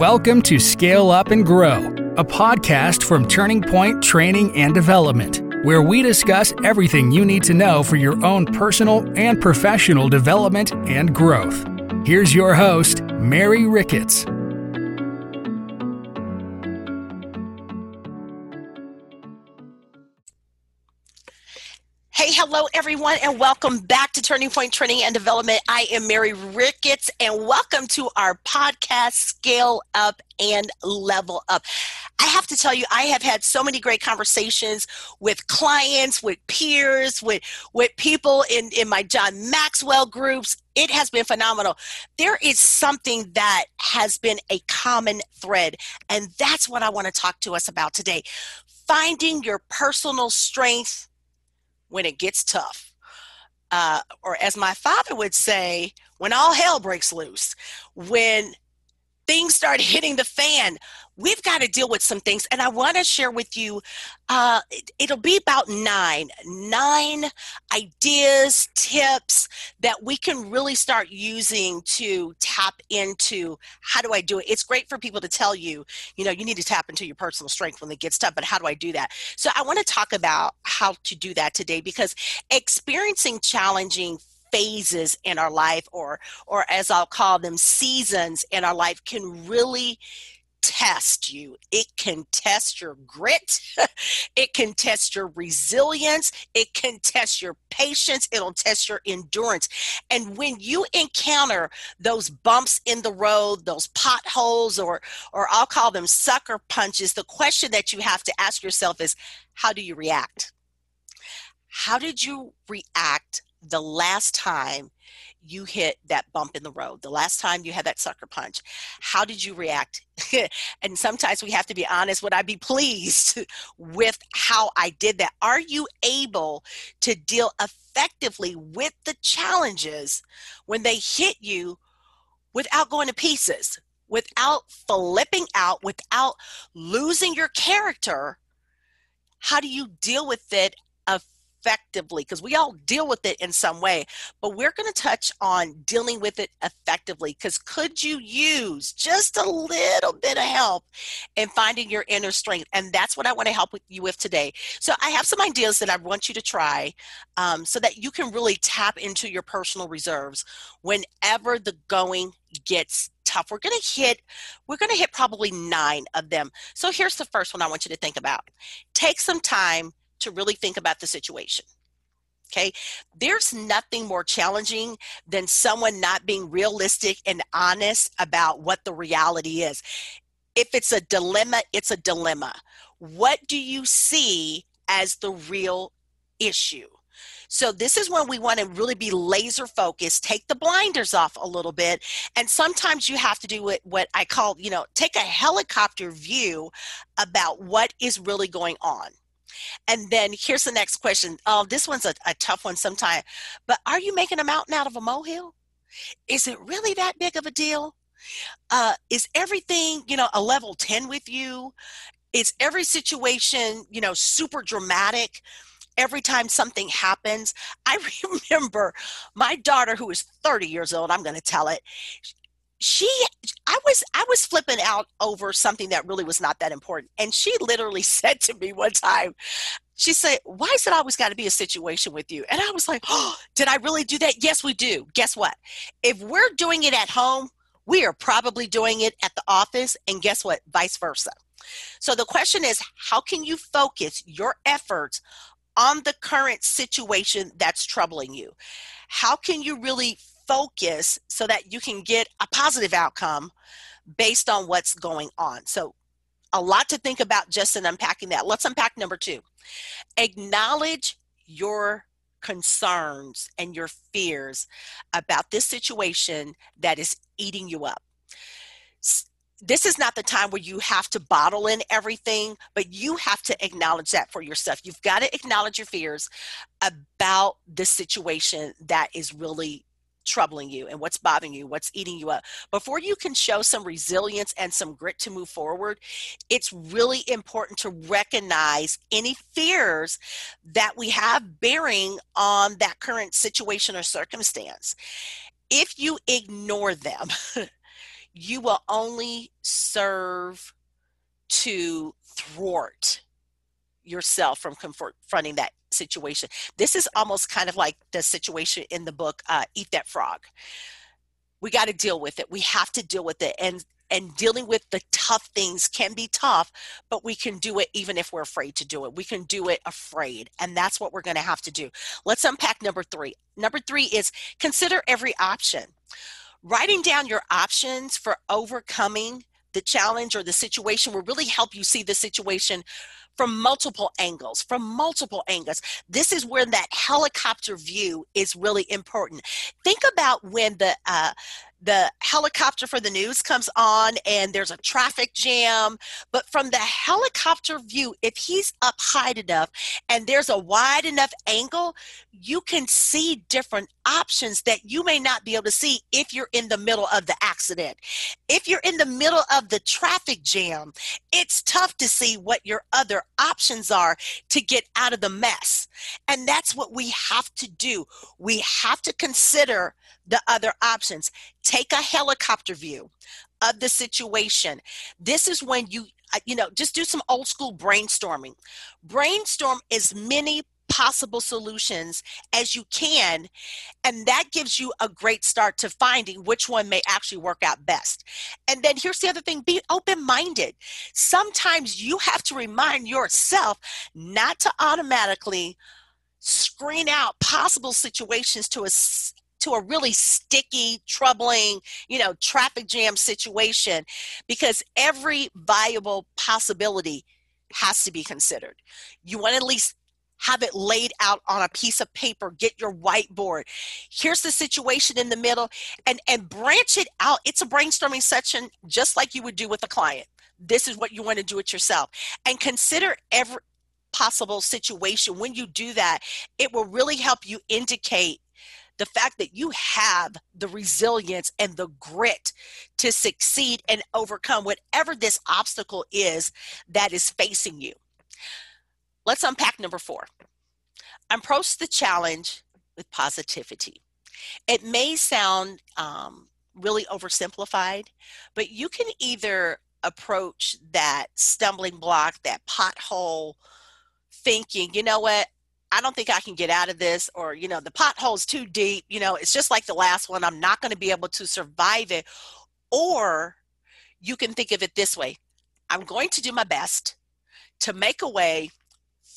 Welcome to Scale Up and Grow, a podcast from Turning Point Training and Development, where we discuss everything you need to know for your own personal and professional development and growth. Here's your host, Mary Ricketts. Everyone, and welcome back to Turning Point Training and Development. I am Mary Ricketts, and welcome to our podcast, Scale Up and Level Up. I have to tell you, I have had so many great conversations with clients, with peers, with, with people in, in my John Maxwell groups. It has been phenomenal. There is something that has been a common thread, and that's what I want to talk to us about today. Finding your personal strength when it gets tough. Uh, or as my father would say, when all hell breaks loose, when things start hitting the fan, we've got to deal with some things. And I want to share with you, uh, it, will be about nine, nine ideas, tips that we can really start using to tap into how do I do it? It's great for people to tell you, you know, you need to tap into your personal strength when it gets tough, but how do I do that? So I want to talk about how to do that today because experiencing challenging phases in our life or or as I'll call them seasons in our life can really test you. It can test your grit. it can test your resilience. It can test your patience. It'll test your endurance. And when you encounter those bumps in the road, those potholes, or, or I'll call them sucker punches, the question that you have to ask yourself is how do you react? How did you react the last time you hit that bump in the road, the last time you had that sucker punch, how did you react? and sometimes we have to be honest would I be pleased with how I did that? Are you able to deal effectively with the challenges when they hit you without going to pieces, without flipping out, without losing your character? How do you deal with it effectively because we all deal with it in some way but we're going to touch on dealing with it effectively because could you use just a little bit of help in finding your inner strength? And that's what i want to help with you with today. So i have some ideas that i want you to try um, so that you can really tap into your personal reserves whenever the going gets tough. We're going to hit we're going to hit probably nine of them. So here's the first one i want you to think about. Take some time to really think about the situation. Okay, there's nothing more challenging than someone not being realistic and honest about what the reality is. If it's a dilemma, it's a dilemma. What do you see as the real issue? So this is when we want to really be laser focused, take the blinders off a little bit, and sometimes you have to do it what I call, you know, take a helicopter view about what is really going on. And then here's the next question. Oh, this one's a, a tough one sometimes. But are you making a mountain out of a molehill? Is it really that big of a deal? Uh, is everything, you know, a level 10 with you? Is every situation, you know, super dramatic? every time something happens. I remember my daughter, who is 30 years old, I'm going to tell it, she i was i was flipping out over something that really was not that important. And she literally said to me one time she said why is it always got to be a situation with you? And i was like oh did i really do that? Yes we do. Guess what? If we're doing it at home we are probably doing it at the office and guess what? Vice versa. So the question is how can you focus your efforts on the current situation that's troubling you? How can you really focus so that you can get a positive outcome based on what's going on. So, a lot to think about just in unpacking that. Let's unpack number two. Acknowledge your concerns and your fears about this situation that is eating you up. This is not the time where you have to bottle in everything, but you have to acknowledge that for yourself. You've got to acknowledge your fears about the situation that is really troubling you and what's bothering you, what's eating you up. Before you can show some resilience and some grit to move forward, it's really important to recognize any fears that we have bearing on that current situation or circumstance. If you ignore them, you will only serve to thwart yourself from confronting that situation. This is almost kind of like the situation in the book uh, Eat That Frog. We got to deal with it. We have to deal with it. And and dealing with the tough things can be tough, but we can do it even if we're afraid to do it. We can do it afraid. And that's what we're going to have to do. Let's unpack number three. Number three is consider every option. Writing down your options for overcoming the challenge or the situation will really help you see the situation from multiple angles from multiple angles this is where that helicopter view is really important think about when the uh, the helicopter for the news comes on and there's a traffic jam. But from the helicopter view, if he's up high enough and there's a wide enough angle, you can see different options that you may not be able to see if you're in the middle of the accident. If you're in the middle of the traffic jam, it's tough to see what your other options are to get out of the mess. And that's what we have to do. We have to consider the other options. Take a helicopter view of the situation. This is when you, uh, you know, just do some old school brainstorming. Brainstorm as many possible solutions as you can and that gives you a great start to finding which one may actually work out best and then here's the other thing be open minded sometimes you have to remind yourself not to automatically screen out possible situations to a to a really sticky, troubling, you know, traffic jam situation because every viable possibility has to be considered. You want to at least have it laid out on a piece of paper get your whiteboard. Here's the situation in the middle and and branch it out. It's a brainstorming session just like you would do with a client. This is what you want to do it yourself. And consider every possible situation. When you do that it will really help you indicate the fact that you have the resilience and the grit to succeed and overcome whatever this obstacle is that is facing you. Let's unpack number four. Approach the challenge with positivity. It may sound um, really oversimplified, but you can either approach that stumbling block, that pothole, thinking, you know what, I don't think I can get out of this, or, you know, the pothole's too deep. You know, it's just like the last one. I'm not going to be able to survive it. Or you can think of it this way I'm going to do my best to make a way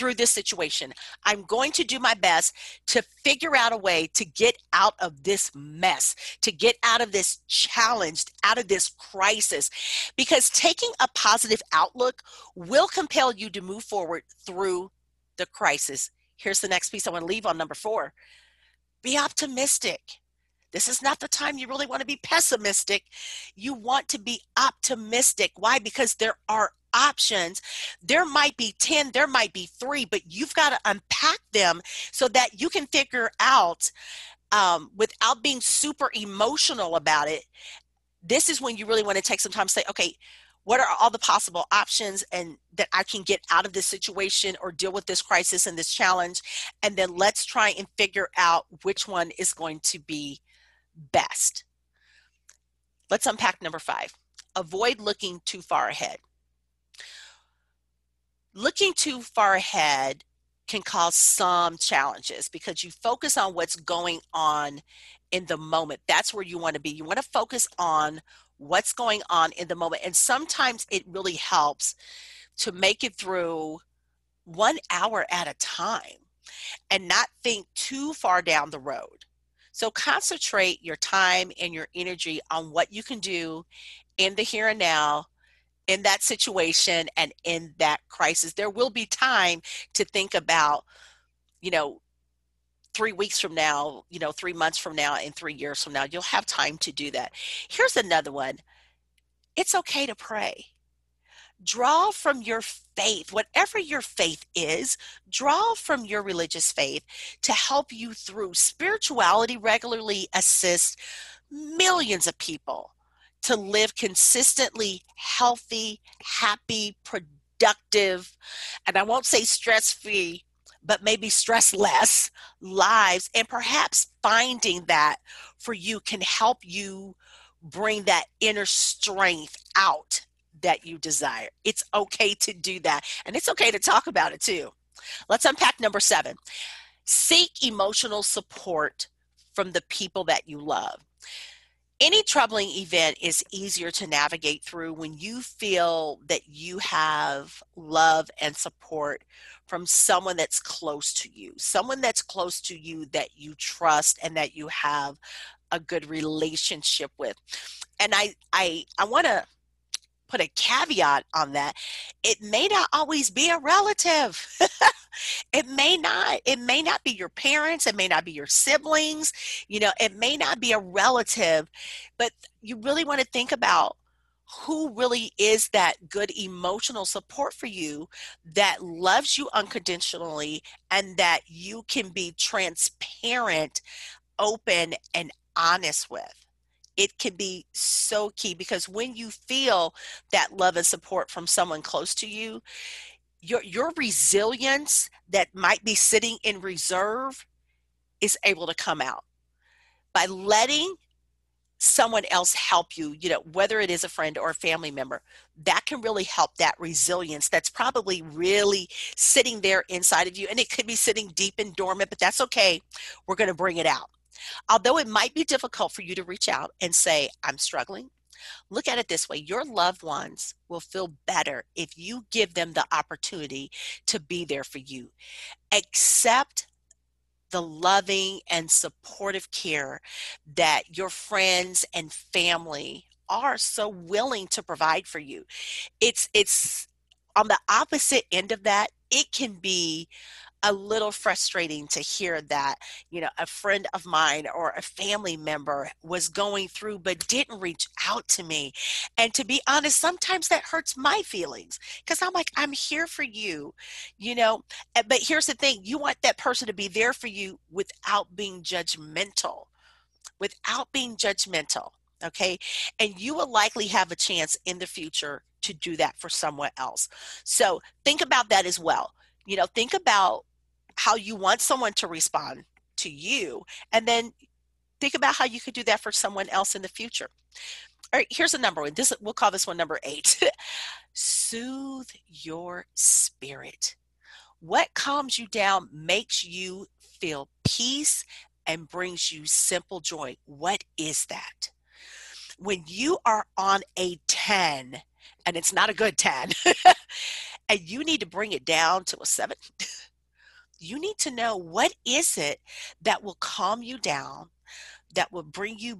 through this situation. I'm going to do my best to figure out a way to get out of this mess, to get out of this challenge, out of this crisis. Because taking a positive outlook will compel you to move forward through the crisis Here's the next piece I want to leave on number four be optimistic. This is not the time you really want to be pessimistic. You want to be optimistic. Why? Because there are options. There might be 10, there might be three, but you've got to unpack them so that you can figure out um, without being super emotional about it. This is when you really want to take some time to say, okay, what are all the possible options and that I can get out of this situation or deal with this crisis and this challenge and then let's try and figure out which one is going to be best. Let's unpack number 5. Avoid looking too far ahead. Looking too far ahead can cause some challenges because you focus on what's going on in the moment. That's where you want to be. You want to focus on what's going on in the moment. And sometimes it really helps to make it through one hour at a time and not think too far down the road. So concentrate your time and your energy on what you can do in the here and now in that situation and in that crisis. There will be time to think about, you know, three weeks from now, you know, three months from now, and three years from now. You'll have time to do that. Here's another one it's okay to pray. Draw from your faith, whatever your faith is, draw from your religious faith to help you through. Spirituality regularly assists millions of people to live consistently healthy, happy, productive, and I won't say stress free but maybe stress less lives. And perhaps finding that for you can help you bring that inner strength out that you desire. It's okay to do that. And it's okay to talk about it too. Let's unpack number seven seek emotional support from the people that you love. Any troubling event is easier to navigate through when you feel that you have love and support from someone that's close to you, someone that's close to you that you trust and that you have a good relationship with. And I I I want to put a caveat on that. It may not always be a relative. it may not. It may not be your parents. It may not be your siblings. You know, it may not be a relative, but you really want to think about who really is that good emotional support for you that loves you unconditionally and that you can be transparent, open, and honest with it can be so key because when you feel that love and support from someone close to you, your your resilience that might be sitting in reserve is able to come out. By letting someone else help you you know whether it is a friend or a family member that can really help that resilience that's probably really sitting there inside of you and it could be sitting deep and dormant but that's okay. We're going to bring it out. Although it might be difficult for you to reach out and say, I'm struggling, look at it this way your loved ones will feel better if you give them the opportunity to be there for you. Accept the loving and supportive care that your friends and family are so willing to provide for you. It's it's on the opposite end of that, it can be a little frustrating to hear that you know a friend of mine or a family member was going through but didn't reach out to me. And to be honest sometimes that hurts my feelings because i'm like i'm here for you you know? But here's the thing you want that person to be there for you without being judgmental without being judgmental okay? And you will likely have a chance in the future to do that for someone else. So think about that as well. You know think about how you want someone to respond to you and then think about how you could do that for someone else in the future. All right here's a number one. This we'll call this one number eight. Soothe your spirit. What calms you down makes you feel peace and brings you simple joy. What is that? When you are on a 10 and it's not a good 10 and you need to bring it down to a 7 you need to know what is it that will calm you down that will bring you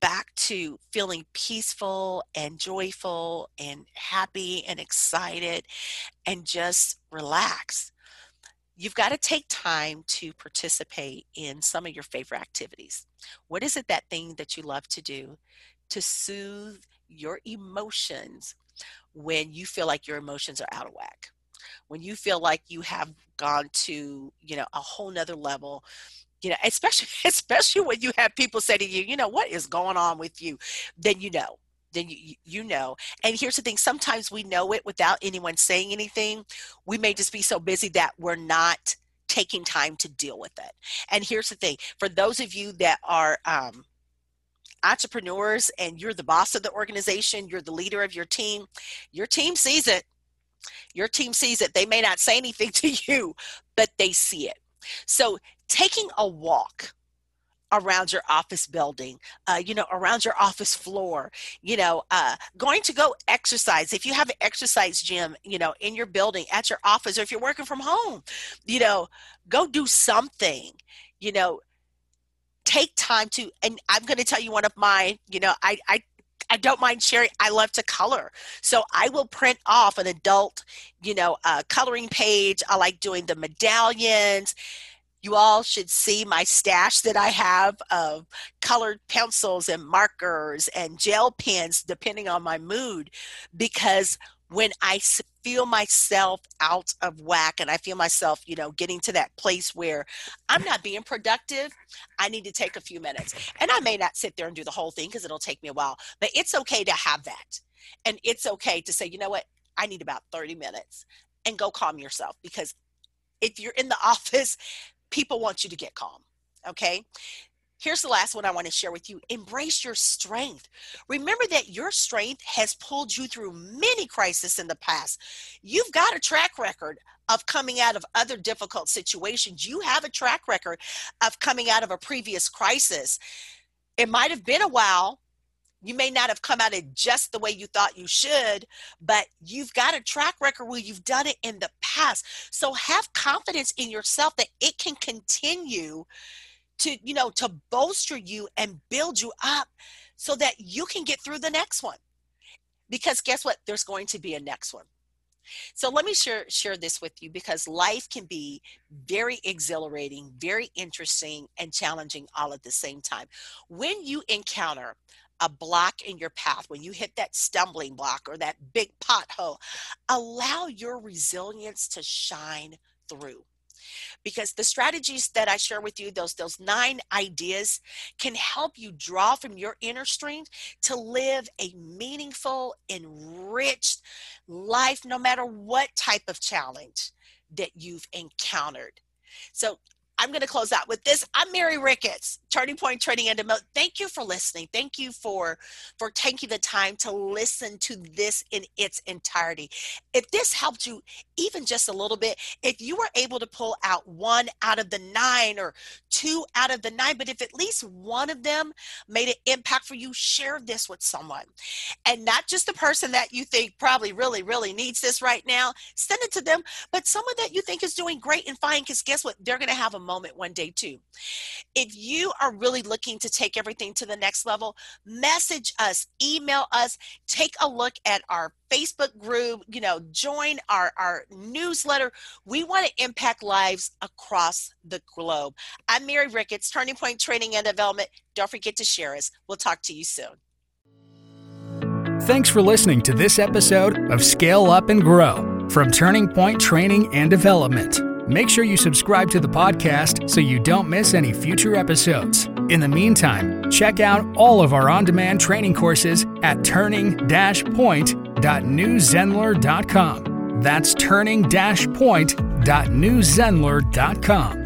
back to feeling peaceful and joyful and happy and excited and just relax. You've got to take time to participate in some of your favorite activities. What is it that thing that you love to do to soothe your emotions when you feel like your emotions are out of whack when you feel like you have gone to you know a whole nother level you know especially especially when you have people say to you you know what is going on with you? Then you know then you, you know. And here's the thing sometimes we know it without anyone saying anything. We may just be so busy that we're not taking time to deal with it. And here's the thing for those of you that are um, entrepreneurs and you're the boss of the organization you're the leader of your team your team sees it your team sees it. They may not say anything to you, but they see it. So taking a walk around your office building, uh, you know, around your office floor, you know, uh, going to go exercise. If you have an exercise gym, you know, in your building, at your office, or if you're working from home, you know, go do something, you know, take time to, and I'm going to tell you one of my, you know, I, I I don't mind sharing. I love to color. So I will print off an adult, you know, uh, coloring page. I like doing the medallions. You all should see my stash that I have of colored pencils and markers and gel pens, depending on my mood, because when I feel myself out of whack and I feel myself, you know, getting to that place where I'm not being productive, I need to take a few minutes. And I may not sit there and do the whole thing because it'll take me a while, but it's okay to have that. And it's okay to say, you know what, I need about 30 minutes and go calm yourself because if you're in the office, people want you to get calm. Okay. Here's the last one I want to share with you. Embrace your strength. Remember that your strength has pulled you through many crises in the past. You've got a track record of coming out of other difficult situations. You have a track record of coming out of a previous crisis. It might have been a while. You may not have come out of just the way you thought you should, but you've got a track record where you've done it in the past. So have confidence in yourself that it can continue to you know to bolster you and build you up so that you can get through the next one. Because guess what? There's going to be a next one. So let me share share this with you because life can be very exhilarating very interesting and challenging all at the same time. When you encounter a block in your path when you hit that stumbling block or that big pothole allow your resilience to shine through because the strategies that I share with you, those those nine ideas, can help you draw from your inner strength to live a meaningful, enriched life, no matter what type of challenge that you've encountered. So I'm going to close out with this. I'm Mary Ricketts, Turning Point Training and Development. Thank you for listening. Thank you for for taking the time to listen to this in its entirety. If this helped you even just a little bit, if you were able to pull out one out of the nine or two out of the nine, but if at least one of them made an impact for you, share this with someone. And not just the person that you think probably really, really needs this right now, send it to them, but someone that you think is doing great and fine, because guess what? They're going to have a moment one day too. If you are really looking to take everything to the next level, message us, email us, take a look at our Facebook group, you know, join our, our newsletter. We want to impact lives across the globe. I'm Mary Ricketts, Turning Point Training and Development. Don't forget to share us. We'll talk to you soon. Thanks for listening to this episode of Scale Up and Grow from Turning Point Training and Development. Make sure you subscribe to the podcast so you don't miss any future episodes. In the meantime, check out all of our on demand training courses at turning point.newzenler.com. That's turning point.newzenler.com.